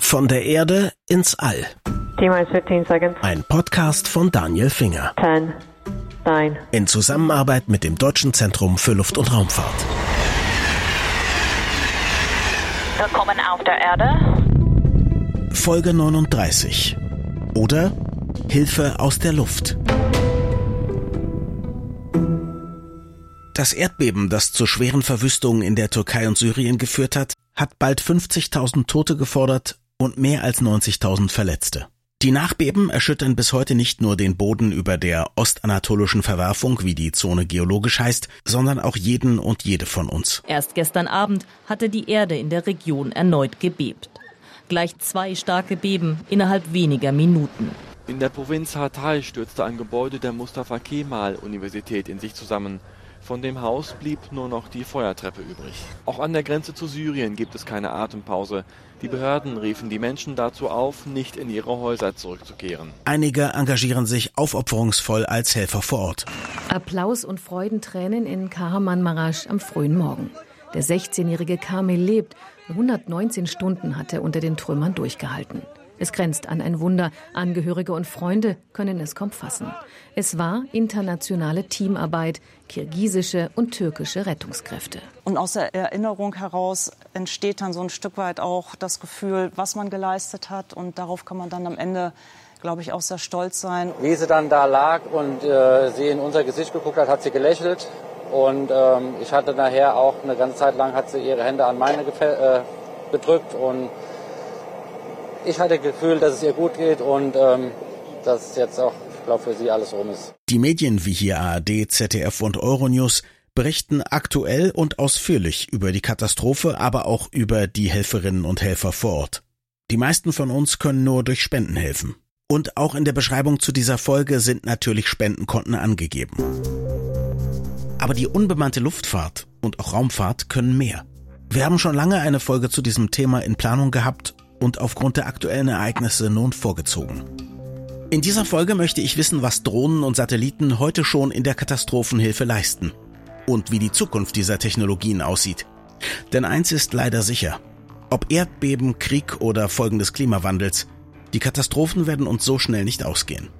Von der Erde ins All. T-minus 15 seconds. Ein Podcast von Daniel Finger. 10, 9, In Zusammenarbeit mit dem Deutschen Zentrum für Luft- und Raumfahrt. Willkommen auf der Erde. Folge 39. Oder Hilfe aus der Luft. Das Erdbeben, das zu schweren Verwüstungen in der Türkei und Syrien geführt hat, hat bald 50.000 Tote gefordert und mehr als 90.000 Verletzte. Die Nachbeben erschüttern bis heute nicht nur den Boden über der ostanatolischen Verwerfung, wie die Zone geologisch heißt, sondern auch jeden und jede von uns. Erst gestern Abend hatte die Erde in der Region erneut gebebt. Gleich zwei starke Beben innerhalb weniger Minuten. In der Provinz Hatay stürzte ein Gebäude der Mustafa Kemal Universität in sich zusammen. Von dem Haus blieb nur noch die Feuertreppe übrig. Auch an der Grenze zu Syrien gibt es keine Atempause. Die Behörden riefen die Menschen dazu auf, nicht in ihre Häuser zurückzukehren. Einige engagieren sich aufopferungsvoll als Helfer vor Ort. Applaus und Freudentränen in Kahramanmaraş am frühen Morgen. Der 16-jährige Kamil lebt. 119 Stunden hat er unter den Trümmern durchgehalten. Es grenzt an ein Wunder. Angehörige und Freunde können es kaum fassen. Es war internationale Teamarbeit, kirgisische und türkische Rettungskräfte. Und aus der Erinnerung heraus entsteht dann so ein Stück weit auch das Gefühl, was man geleistet hat. Und darauf kann man dann am Ende, glaube ich, auch sehr stolz sein. Wie sie dann da lag und äh, sie in unser Gesicht geguckt hat, hat sie gelächelt. Und ähm, ich hatte nachher auch eine ganze Zeit lang hat sie ihre Hände an meine äh, gedrückt und ich hatte das Gefühl, dass es ihr gut geht und ähm, dass jetzt auch, glaube, für sie alles rum ist. Die Medien wie hier ARD, ZDF und Euronews berichten aktuell und ausführlich über die Katastrophe, aber auch über die Helferinnen und Helfer vor Ort. Die meisten von uns können nur durch Spenden helfen. Und auch in der Beschreibung zu dieser Folge sind natürlich Spendenkonten angegeben. Aber die unbemannte Luftfahrt und auch Raumfahrt können mehr. Wir haben schon lange eine Folge zu diesem Thema in Planung gehabt und aufgrund der aktuellen Ereignisse nun vorgezogen. In dieser Folge möchte ich wissen, was Drohnen und Satelliten heute schon in der Katastrophenhilfe leisten und wie die Zukunft dieser Technologien aussieht. Denn eins ist leider sicher. Ob Erdbeben, Krieg oder Folgen des Klimawandels, die Katastrophen werden uns so schnell nicht ausgehen.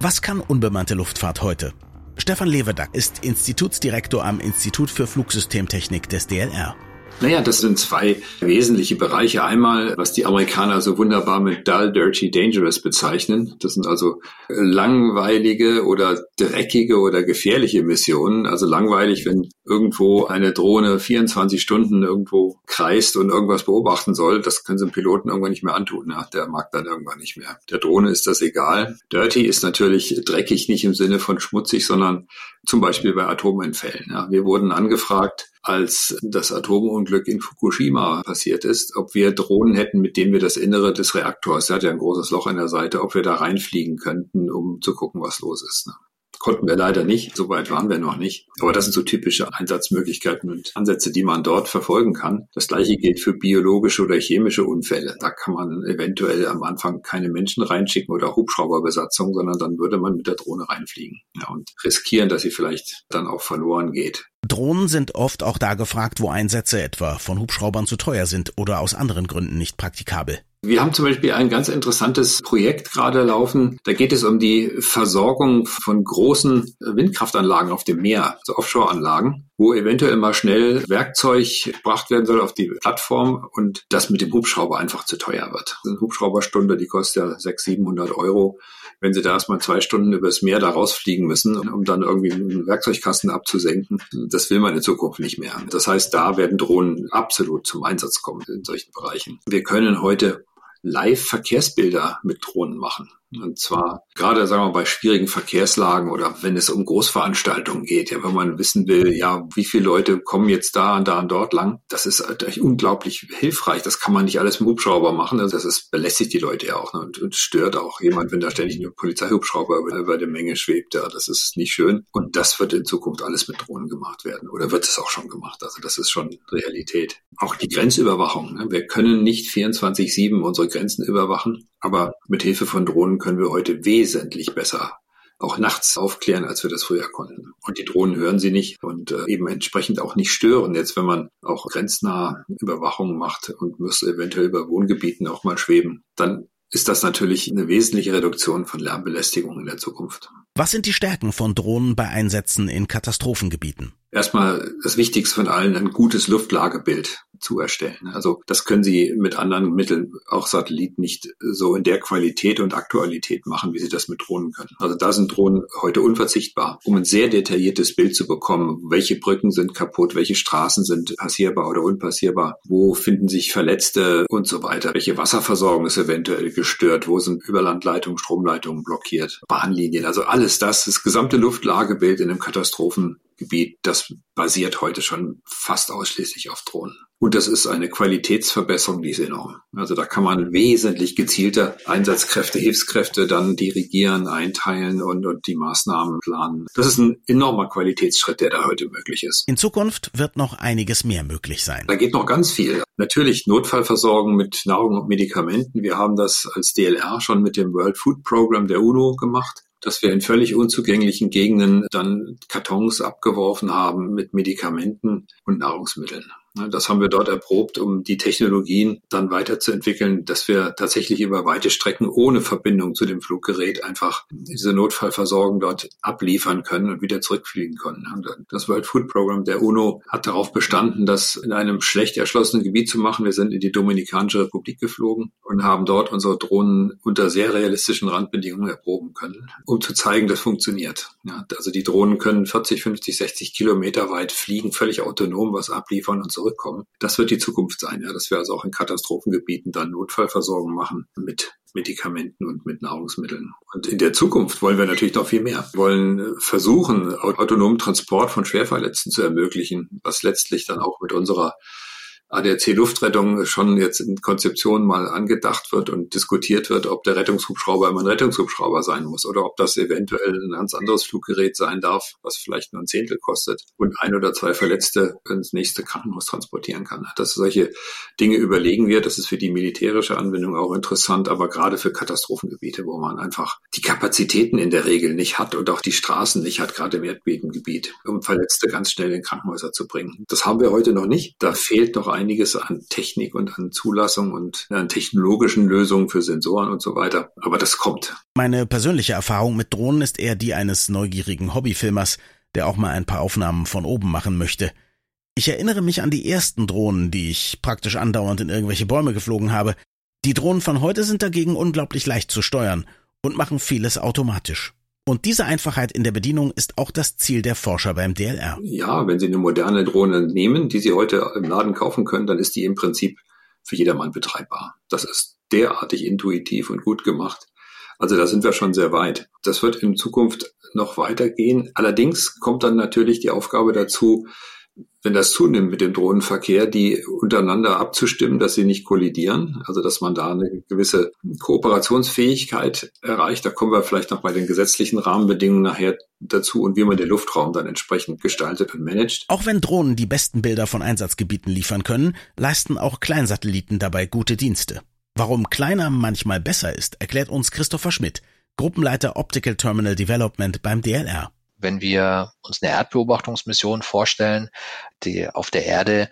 Was kann unbemannte Luftfahrt heute? Stefan Levedack ist Institutsdirektor am Institut für Flugsystemtechnik des DLR. Naja, das sind zwei wesentliche Bereiche. Einmal, was die Amerikaner so wunderbar mit dull, dirty, dangerous bezeichnen. Das sind also langweilige oder dreckige oder gefährliche Missionen. Also langweilig, wenn irgendwo eine Drohne 24 Stunden irgendwo kreist und irgendwas beobachten soll. Das können sie dem Piloten irgendwann nicht mehr antun. Ja, der mag dann irgendwann nicht mehr. Der Drohne ist das egal. Dirty ist natürlich dreckig nicht im Sinne von schmutzig, sondern zum Beispiel bei Atomunfällen. Ja, wir wurden angefragt, als das Atomunglück in Fukushima passiert ist, ob wir Drohnen hätten, mit denen wir das Innere des Reaktors, der hat ja ein großes Loch in der Seite, ob wir da reinfliegen könnten, um zu gucken, was los ist. Ne? Konnten wir leider nicht, so weit waren wir noch nicht. Aber das sind so typische Einsatzmöglichkeiten und Ansätze, die man dort verfolgen kann. Das gleiche gilt für biologische oder chemische Unfälle. Da kann man eventuell am Anfang keine Menschen reinschicken oder Hubschrauberbesatzung, sondern dann würde man mit der Drohne reinfliegen ja, und riskieren, dass sie vielleicht dann auch verloren geht. Drohnen sind oft auch da gefragt, wo Einsätze etwa von Hubschraubern zu teuer sind oder aus anderen Gründen nicht praktikabel. Wir haben zum Beispiel ein ganz interessantes Projekt gerade laufen. Da geht es um die Versorgung von großen Windkraftanlagen auf dem Meer, also Offshore-Anlagen, wo eventuell mal schnell Werkzeug gebracht werden soll auf die Plattform und das mit dem Hubschrauber einfach zu teuer wird. Eine Hubschrauberstunde, die kostet ja 600, 700 Euro. Wenn Sie da erstmal zwei Stunden übers Meer da rausfliegen müssen, um dann irgendwie einen Werkzeugkasten abzusenken, das will man in Zukunft nicht mehr. Das heißt, da werden Drohnen absolut zum Einsatz kommen in solchen Bereichen. Wir können heute Live-Verkehrsbilder mit Drohnen machen. Und zwar gerade, sagen wir, bei schwierigen Verkehrslagen oder wenn es um Großveranstaltungen geht, ja, wenn man wissen will, ja, wie viele Leute kommen jetzt da und da und dort lang, das ist natürlich unglaublich hilfreich. Das kann man nicht alles mit Hubschrauber machen. Also das ist, belästigt die Leute ja auch ne, und, und stört auch jemand, wenn da ständig ein Polizeihubschrauber über, über der Menge schwebt. Ja, das ist nicht schön. Und das wird in Zukunft alles mit Drohnen gemacht werden oder wird es auch schon gemacht. Also das ist schon Realität. Auch die Grenzüberwachung. Ne? Wir können nicht 24-7 unsere Grenzen überwachen, aber mit Hilfe von Drohnen können wir heute wesentlich besser auch nachts aufklären, als wir das früher konnten. Und die Drohnen hören sie nicht und äh, eben entsprechend auch nicht stören. Jetzt, wenn man auch grenznahe Überwachung macht und muss eventuell über Wohngebieten auch mal schweben, dann ist das natürlich eine wesentliche Reduktion von Lärmbelästigung in der Zukunft. Was sind die Stärken von Drohnen bei Einsätzen in Katastrophengebieten? Erstmal das Wichtigste von allen, ein gutes Luftlagebild zu erstellen. Also das können Sie mit anderen Mitteln, auch Satelliten, nicht so in der Qualität und Aktualität machen, wie Sie das mit Drohnen können. Also da sind Drohnen heute unverzichtbar, um ein sehr detailliertes Bild zu bekommen. Welche Brücken sind kaputt, welche Straßen sind passierbar oder unpassierbar, wo finden sich Verletzte und so weiter. Welche Wasserversorgung ist eventuell gestört, wo sind Überlandleitungen, Stromleitungen blockiert, Bahnlinien, also alles das, das gesamte Luftlagebild in einem Katastrophen Gebiet, das basiert heute schon fast ausschließlich auf Drohnen. Und das ist eine Qualitätsverbesserung, die ist enorm. Also da kann man wesentlich gezielter Einsatzkräfte, Hilfskräfte dann dirigieren, einteilen und, und die Maßnahmen planen. Das ist ein enormer Qualitätsschritt, der da heute möglich ist. In Zukunft wird noch einiges mehr möglich sein. Da geht noch ganz viel. Natürlich Notfallversorgung mit Nahrung und Medikamenten. Wir haben das als DLR schon mit dem World Food Program der UNO gemacht dass wir in völlig unzugänglichen Gegenden dann Kartons abgeworfen haben mit Medikamenten und Nahrungsmitteln. Ne, das haben wir dort erprobt, um die Technologien dann weiterzuentwickeln, dass wir tatsächlich über weite Strecken ohne Verbindung zu dem Fluggerät einfach diese Notfallversorgung dort abliefern können und wieder zurückfliegen können. Das World Food Program der UNO hat darauf bestanden, das in einem schlecht erschlossenen Gebiet zu machen. Wir sind in die Dominikanische Republik geflogen und haben dort unsere Drohnen unter sehr realistischen Randbedingungen erproben können, um zu zeigen, das funktioniert. Also die Drohnen können 40, 50, 60 Kilometer weit fliegen, völlig autonom was abliefern und so zurückkommen. Das wird die Zukunft sein, ja, dass wir also auch in Katastrophengebieten dann Notfallversorgung machen mit Medikamenten und mit Nahrungsmitteln. Und in der Zukunft wollen wir natürlich noch viel mehr. Wir wollen versuchen, autonomen Transport von Schwerverletzten zu ermöglichen, was letztlich dann auch mit unserer ADAC-Luftrettung schon jetzt in Konzeption mal angedacht wird und diskutiert wird, ob der Rettungshubschrauber immer ein Rettungshubschrauber sein muss oder ob das eventuell ein ganz anderes Fluggerät sein darf, was vielleicht nur ein Zehntel kostet und ein oder zwei Verletzte ins nächste Krankenhaus transportieren kann. Dass solche Dinge überlegen wir. Das ist für die militärische Anwendung auch interessant, aber gerade für Katastrophengebiete, wo man einfach die Kapazitäten in der Regel nicht hat und auch die Straßen nicht hat, gerade im Erdbebengebiet, um Verletzte ganz schnell in Krankenhäuser zu bringen. Das haben wir heute noch nicht. Da fehlt noch ein einiges an Technik und an Zulassung und an technologischen Lösungen für Sensoren und so weiter. Aber das kommt. Meine persönliche Erfahrung mit Drohnen ist eher die eines neugierigen Hobbyfilmers, der auch mal ein paar Aufnahmen von oben machen möchte. Ich erinnere mich an die ersten Drohnen, die ich praktisch andauernd in irgendwelche Bäume geflogen habe. Die Drohnen von heute sind dagegen unglaublich leicht zu steuern und machen vieles automatisch. Und diese Einfachheit in der Bedienung ist auch das Ziel der Forscher beim DLR. Ja, wenn Sie eine moderne Drohne nehmen, die Sie heute im Laden kaufen können, dann ist die im Prinzip für jedermann betreibbar. Das ist derartig intuitiv und gut gemacht. Also da sind wir schon sehr weit. Das wird in Zukunft noch weitergehen. Allerdings kommt dann natürlich die Aufgabe dazu, wenn das zunimmt mit dem Drohnenverkehr, die untereinander abzustimmen, dass sie nicht kollidieren, also dass man da eine gewisse Kooperationsfähigkeit erreicht. Da kommen wir vielleicht noch bei den gesetzlichen Rahmenbedingungen nachher dazu und wie man den Luftraum dann entsprechend gestaltet und managt. Auch wenn Drohnen die besten Bilder von Einsatzgebieten liefern können, leisten auch Kleinsatelliten dabei gute Dienste. Warum kleiner manchmal besser ist, erklärt uns Christopher Schmidt, Gruppenleiter Optical Terminal Development beim DLR wenn wir uns eine Erdbeobachtungsmission vorstellen, die auf der Erde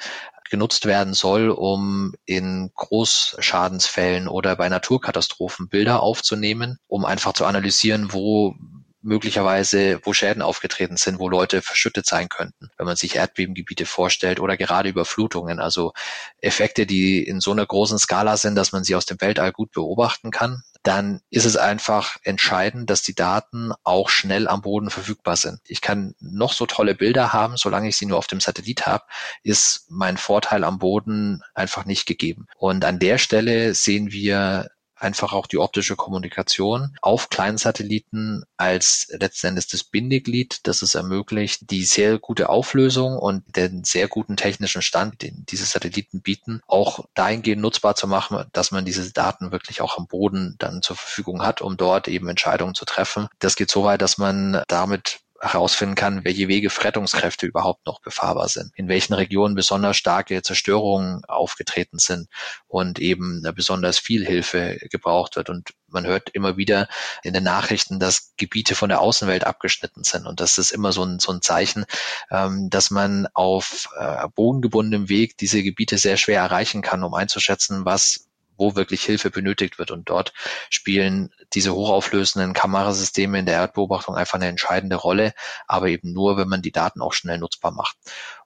genutzt werden soll, um in Großschadensfällen oder bei Naturkatastrophen Bilder aufzunehmen, um einfach zu analysieren, wo möglicherweise, wo Schäden aufgetreten sind, wo Leute verschüttet sein könnten, wenn man sich Erdbebengebiete vorstellt oder gerade Überflutungen, also Effekte, die in so einer großen Skala sind, dass man sie aus dem Weltall gut beobachten kann, dann ist es einfach entscheidend, dass die Daten auch schnell am Boden verfügbar sind. Ich kann noch so tolle Bilder haben, solange ich sie nur auf dem Satellit habe, ist mein Vorteil am Boden einfach nicht gegeben. Und an der Stelle sehen wir einfach auch die optische Kommunikation auf kleinen Satelliten als letzten das Bindeglied, das es ermöglicht, die sehr gute Auflösung und den sehr guten technischen Stand, den diese Satelliten bieten, auch dahingehend nutzbar zu machen, dass man diese Daten wirklich auch am Boden dann zur Verfügung hat, um dort eben Entscheidungen zu treffen. Das geht so weit, dass man damit herausfinden kann, welche Wege für Rettungskräfte überhaupt noch befahrbar sind, in welchen Regionen besonders starke Zerstörungen aufgetreten sind und eben besonders viel Hilfe gebraucht wird und man hört immer wieder in den Nachrichten, dass Gebiete von der Außenwelt abgeschnitten sind. Und das ist immer so ein, so ein Zeichen, ähm, dass man auf äh, bodengebundenem Weg diese Gebiete sehr schwer erreichen kann, um einzuschätzen, was wo wirklich Hilfe benötigt wird. Und dort spielen diese hochauflösenden Kamerasysteme in der Erdbeobachtung einfach eine entscheidende Rolle, aber eben nur, wenn man die Daten auch schnell nutzbar macht.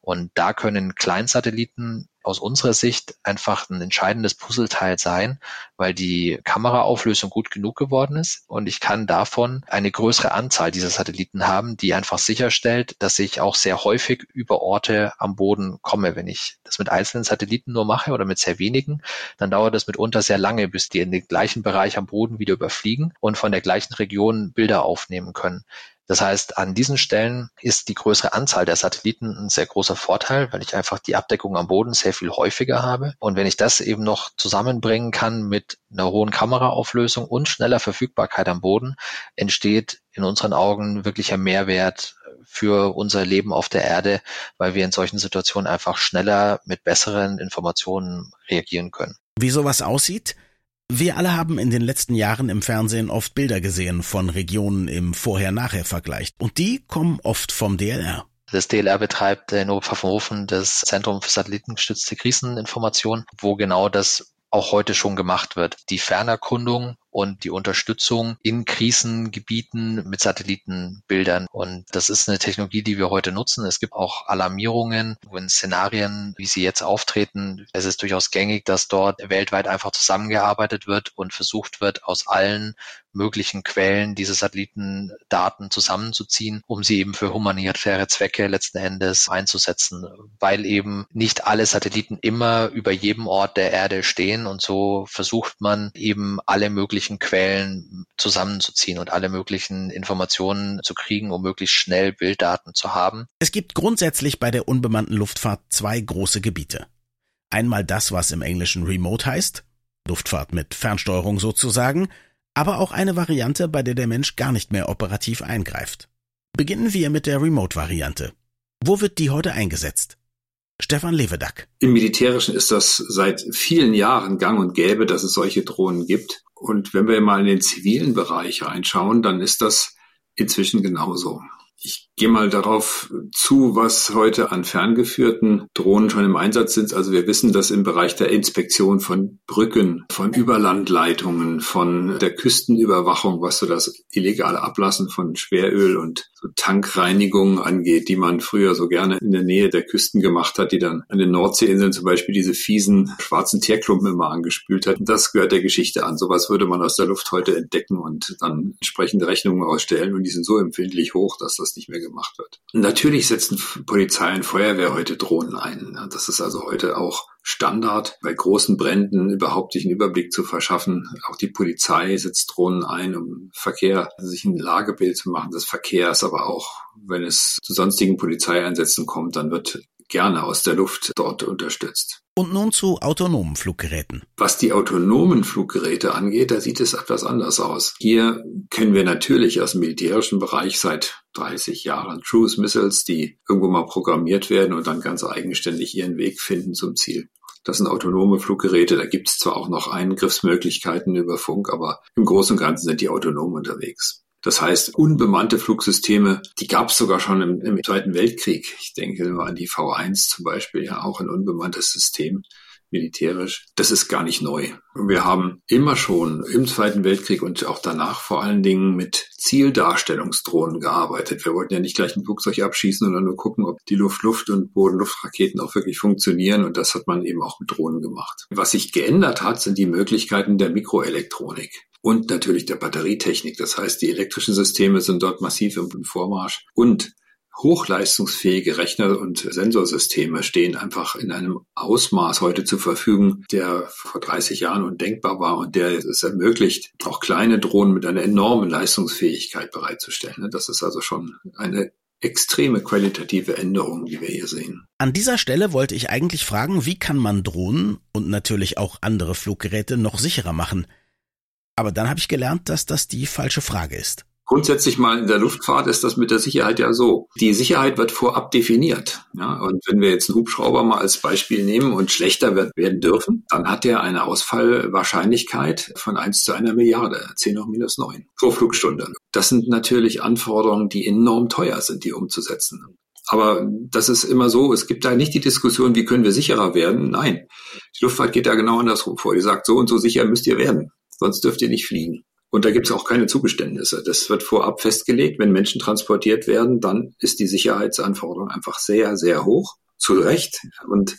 Und da können Kleinsatelliten aus unserer Sicht einfach ein entscheidendes Puzzleteil sein, weil die Kameraauflösung gut genug geworden ist und ich kann davon eine größere Anzahl dieser Satelliten haben, die einfach sicherstellt, dass ich auch sehr häufig über Orte am Boden komme. Wenn ich das mit einzelnen Satelliten nur mache oder mit sehr wenigen, dann dauert das mitunter sehr lange, bis die in den gleichen Bereich am Boden wieder überfliegen und von der gleichen Region Bilder aufnehmen können. Das heißt, an diesen Stellen ist die größere Anzahl der Satelliten ein sehr großer Vorteil, weil ich einfach die Abdeckung am Boden sehr viel häufiger habe. Und wenn ich das eben noch zusammenbringen kann mit einer hohen Kameraauflösung und schneller Verfügbarkeit am Boden, entsteht in unseren Augen wirklicher Mehrwert für unser Leben auf der Erde, weil wir in solchen Situationen einfach schneller mit besseren Informationen reagieren können. Wie sowas aussieht? Wir alle haben in den letzten Jahren im Fernsehen oft Bilder gesehen von Regionen im Vorher-Nachher-Vergleich. Und die kommen oft vom DLR. Das DLR betreibt in Oberpfaffenhofen das Zentrum für satellitengestützte Kriseninformation, wo genau das auch heute schon gemacht wird. Die Fernerkundung und die Unterstützung in Krisengebieten mit Satellitenbildern. Und das ist eine Technologie, die wir heute nutzen. Es gibt auch Alarmierungen, in Szenarien, wie sie jetzt auftreten, es ist durchaus gängig, dass dort weltweit einfach zusammengearbeitet wird und versucht wird, aus allen möglichen Quellen diese Satellitendaten zusammenzuziehen, um sie eben für humanitäre Zwecke letzten Endes einzusetzen, weil eben nicht alle Satelliten immer über jedem Ort der Erde stehen und so versucht man eben alle möglichen möglichen Quellen zusammenzuziehen und alle möglichen Informationen zu kriegen, um möglichst schnell Bilddaten zu haben. Es gibt grundsätzlich bei der unbemannten Luftfahrt zwei große Gebiete. Einmal das, was im Englischen Remote heißt, Luftfahrt mit Fernsteuerung sozusagen, aber auch eine Variante, bei der der Mensch gar nicht mehr operativ eingreift. Beginnen wir mit der Remote-Variante. Wo wird die heute eingesetzt? Stefan Levedack. Im Militärischen ist das seit vielen Jahren gang und gäbe, dass es solche Drohnen gibt. Und wenn wir mal in den zivilen Bereich reinschauen, dann ist das inzwischen genauso. Ich gehe mal darauf zu, was heute an ferngeführten Drohnen schon im Einsatz sind. Also wir wissen, dass im Bereich der Inspektion von Brücken, von Überlandleitungen, von der Küstenüberwachung, was so das illegale Ablassen von Schweröl und so Tankreinigung angeht, die man früher so gerne in der Nähe der Küsten gemacht hat, die dann an den Nordseeinseln zum Beispiel diese fiesen schwarzen Teerklumpen immer angespült hat. Das gehört der Geschichte an. Sowas würde man aus der Luft heute entdecken und dann entsprechende Rechnungen ausstellen und die sind so empfindlich hoch, dass das nicht mehr gemacht wird. Natürlich setzen Polizei und Feuerwehr heute Drohnen ein. Das ist also heute auch Standard, bei großen Bränden überhaupt sich einen Überblick zu verschaffen. Auch die Polizei setzt Drohnen ein, um Verkehr, sich ein Lagebild zu machen des Verkehrs, aber auch wenn es zu sonstigen Polizeieinsätzen kommt, dann wird gerne aus der Luft dort unterstützt. Und nun zu autonomen Fluggeräten. Was die autonomen Fluggeräte angeht, da sieht es etwas anders aus. Hier kennen wir natürlich aus dem militärischen Bereich seit 30 Jahren Cruise Missiles, die irgendwo mal programmiert werden und dann ganz eigenständig ihren Weg finden zum Ziel. Das sind autonome Fluggeräte. Da gibt es zwar auch noch Eingriffsmöglichkeiten über Funk, aber im Großen und Ganzen sind die autonom unterwegs. Das heißt, unbemannte Flugsysteme, die gab es sogar schon im, im, Zweiten Weltkrieg. Ich denke immer an die V1 zum Beispiel, ja auch ein unbemanntes System militärisch. Das ist gar nicht neu. Wir haben immer schon im Zweiten Weltkrieg und auch danach vor allen Dingen mit Zieldarstellungsdrohnen gearbeitet. Wir wollten ja nicht gleich ein Flugzeug abschießen, sondern nur gucken, ob die Luft-Luft- und Boden-Luft-Raketen auch wirklich funktionieren. Und das hat man eben auch mit Drohnen gemacht. Was sich geändert hat, sind die Möglichkeiten der Mikroelektronik und natürlich der Batterietechnik. Das heißt, die elektrischen Systeme sind dort massiv im Vormarsch und hochleistungsfähige Rechner und Sensorsysteme stehen einfach in einem Ausmaß heute zur Verfügung, der vor 30 Jahren undenkbar war und der es ermöglicht, auch kleine Drohnen mit einer enormen Leistungsfähigkeit bereitzustellen. Das ist also schon eine extreme qualitative Änderung, die wir hier sehen. An dieser Stelle wollte ich eigentlich fragen, wie kann man Drohnen und natürlich auch andere Fluggeräte noch sicherer machen? Aber dann habe ich gelernt, dass das die falsche Frage ist. Grundsätzlich mal in der Luftfahrt ist das mit der Sicherheit ja so. Die Sicherheit wird vorab definiert. Ja, und wenn wir jetzt einen Hubschrauber mal als Beispiel nehmen und schlechter werden dürfen, dann hat er eine Ausfallwahrscheinlichkeit von 1 zu einer Milliarde, 10 hoch minus 9 pro Flugstunde. Das sind natürlich Anforderungen, die enorm teuer sind, die umzusetzen. Aber das ist immer so, es gibt da nicht die Diskussion, wie können wir sicherer werden. Nein, die Luftfahrt geht da genau andersrum vor. Die sagt, so und so sicher müsst ihr werden, sonst dürft ihr nicht fliegen. Und da gibt es auch keine Zugeständnisse. Das wird vorab festgelegt. Wenn Menschen transportiert werden, dann ist die Sicherheitsanforderung einfach sehr, sehr hoch. Zu Recht. Und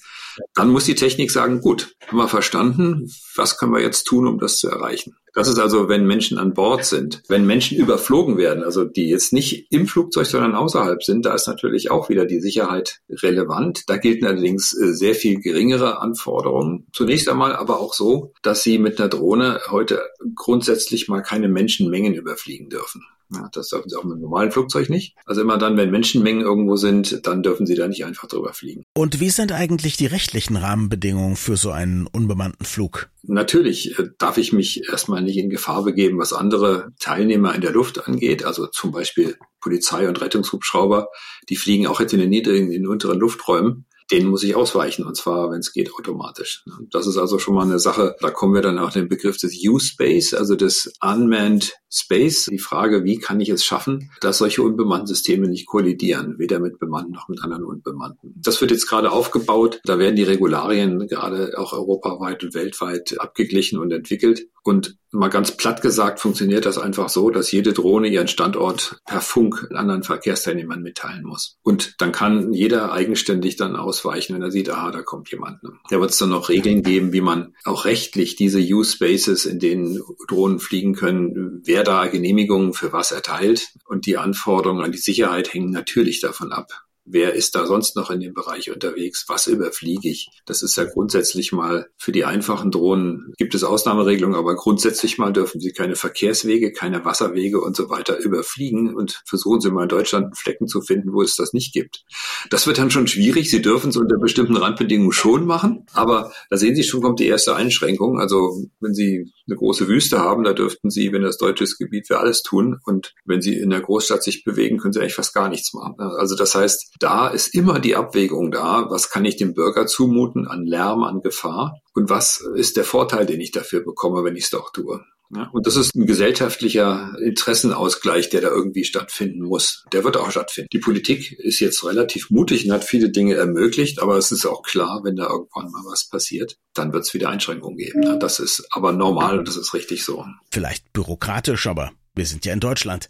dann muss die Technik sagen, gut, haben wir verstanden, was können wir jetzt tun, um das zu erreichen? Das ist also, wenn Menschen an Bord sind. Wenn Menschen überflogen werden, also die jetzt nicht im Flugzeug, sondern außerhalb sind, da ist natürlich auch wieder die Sicherheit relevant. Da gelten allerdings äh, sehr viel geringere Anforderungen. Zunächst einmal aber auch so, dass sie mit einer Drohne heute grundsätzlich mal keine Menschenmengen überfliegen dürfen. Ja, das dürfen sie auch mit einem normalen Flugzeug nicht. Also immer dann, wenn Menschenmengen irgendwo sind, dann dürfen sie da nicht einfach drüber fliegen. Und wie sind eigentlich die rechtlichen Rahmenbedingungen für so einen unbemannten Flug? Natürlich äh, darf ich mich erstmal nicht in Gefahr begeben, was andere Teilnehmer in der Luft angeht. Also zum Beispiel Polizei und Rettungshubschrauber, die fliegen auch jetzt in den niedrigen, in den unteren Lufträumen den muss ich ausweichen und zwar, wenn es geht, automatisch. Das ist also schon mal eine Sache, da kommen wir dann auch den Begriff des U-Space, also des Unmanned Space. Die Frage, wie kann ich es schaffen, dass solche unbemannten Systeme nicht kollidieren, weder mit bemannten noch mit anderen unbemannten. Das wird jetzt gerade aufgebaut. Da werden die Regularien gerade auch europaweit und weltweit abgeglichen und entwickelt. Und mal ganz platt gesagt funktioniert das einfach so, dass jede Drohne ihren Standort per Funk anderen Verkehrsteilnehmern mitteilen muss. Und dann kann jeder eigenständig dann ausweichen, wenn er sieht, aha, da kommt jemand. Da wird es dann noch Regeln geben, wie man auch rechtlich diese Use-Spaces, in denen Drohnen fliegen können, wer da Genehmigungen für was erteilt. Und die Anforderungen an die Sicherheit hängen natürlich davon ab, wer ist da sonst noch in dem Bereich unterwegs, was überfliege ich. Das ist ja grundsätzlich mal für die einfachen Drohnen gibt es Ausnahmeregelungen, aber grundsätzlich mal dürfen sie keine Verkehrswege, keine Wasserwege und so weiter überfliegen und versuchen sie mal in Deutschland Flecken zu finden, wo es das nicht gibt. Das wird dann schon schwierig. Sie dürfen es unter bestimmten Randbedingungen schon machen, aber da sehen Sie schon, kommt die erste Einschränkung. Also wenn Sie eine große Wüste haben, da dürften Sie, wenn das deutsches Gebiet für alles tun und wenn Sie in der Großstadt sich bewegen, können Sie eigentlich fast gar nichts machen. Also das heißt, da ist immer die Abwägung da, was kann ich dem Bürger zumuten an Lärm, an Gefahr und was ist der Vorteil, den ich dafür bekomme, wenn ich es doch tue. Ja, und das ist ein gesellschaftlicher Interessenausgleich, der da irgendwie stattfinden muss. Der wird auch stattfinden. Die Politik ist jetzt relativ mutig und hat viele Dinge ermöglicht, aber es ist auch klar, wenn da irgendwann mal was passiert, dann wird es wieder Einschränkungen geben. Das ist aber normal und das ist richtig so. Vielleicht bürokratisch, aber wir sind ja in Deutschland.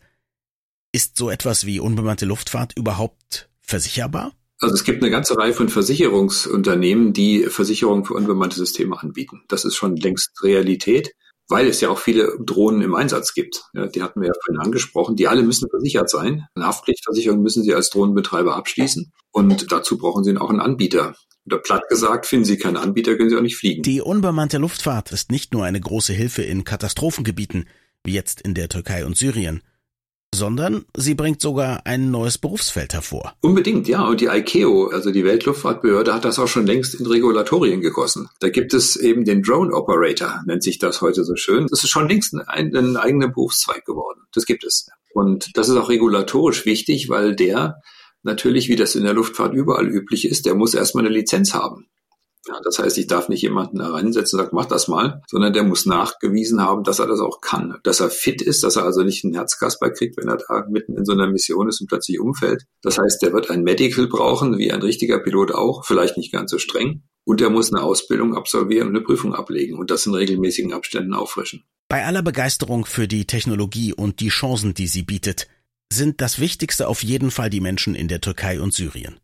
Ist so etwas wie unbemannte Luftfahrt überhaupt versicherbar? Also es gibt eine ganze Reihe von Versicherungsunternehmen, die Versicherungen für unbemannte Systeme anbieten. Das ist schon längst Realität, weil es ja auch viele Drohnen im Einsatz gibt. Ja, die hatten wir ja vorhin angesprochen. Die alle müssen versichert sein. Eine Haftpflichtversicherung müssen Sie als Drohnenbetreiber abschließen. Und dazu brauchen Sie auch einen Anbieter. Oder platt gesagt, finden Sie keinen Anbieter, können Sie auch nicht fliegen. Die unbemannte Luftfahrt ist nicht nur eine große Hilfe in Katastrophengebieten, wie jetzt in der Türkei und Syrien sondern sie bringt sogar ein neues Berufsfeld hervor. Unbedingt, ja. Und die ICAO, also die Weltluftfahrtbehörde, hat das auch schon längst in Regulatorien gegossen. Da gibt es eben den Drone Operator, nennt sich das heute so schön. Das ist schon längst ein, ein eigener Berufszweig geworden. Das gibt es. Und das ist auch regulatorisch wichtig, weil der natürlich, wie das in der Luftfahrt überall üblich ist, der muss erstmal eine Lizenz haben. Ja, das heißt, ich darf nicht jemanden da reinsetzen und sagen, mach das mal, sondern der muss nachgewiesen haben, dass er das auch kann, dass er fit ist, dass er also nicht einen Herzkasper kriegt, wenn er da mitten in so einer Mission ist und plötzlich umfällt. Das heißt, der wird ein Medical brauchen, wie ein richtiger Pilot auch, vielleicht nicht ganz so streng. Und er muss eine Ausbildung absolvieren und eine Prüfung ablegen und das in regelmäßigen Abständen auffrischen. Bei aller Begeisterung für die Technologie und die Chancen, die sie bietet, sind das Wichtigste auf jeden Fall die Menschen in der Türkei und Syrien.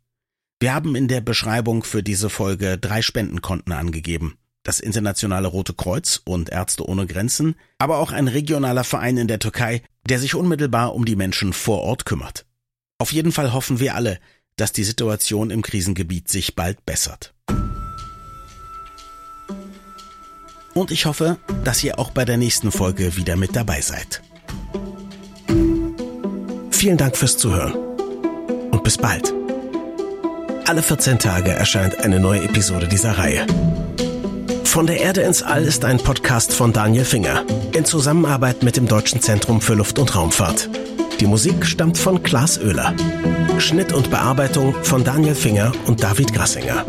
Wir haben in der Beschreibung für diese Folge drei Spendenkonten angegeben. Das Internationale Rote Kreuz und Ärzte ohne Grenzen, aber auch ein regionaler Verein in der Türkei, der sich unmittelbar um die Menschen vor Ort kümmert. Auf jeden Fall hoffen wir alle, dass die Situation im Krisengebiet sich bald bessert. Und ich hoffe, dass ihr auch bei der nächsten Folge wieder mit dabei seid. Vielen Dank fürs Zuhören und bis bald. Alle 14 Tage erscheint eine neue Episode dieser Reihe. Von der Erde ins All ist ein Podcast von Daniel Finger in Zusammenarbeit mit dem Deutschen Zentrum für Luft- und Raumfahrt. Die Musik stammt von Klaas Oehler. Schnitt und Bearbeitung von Daniel Finger und David Grassinger.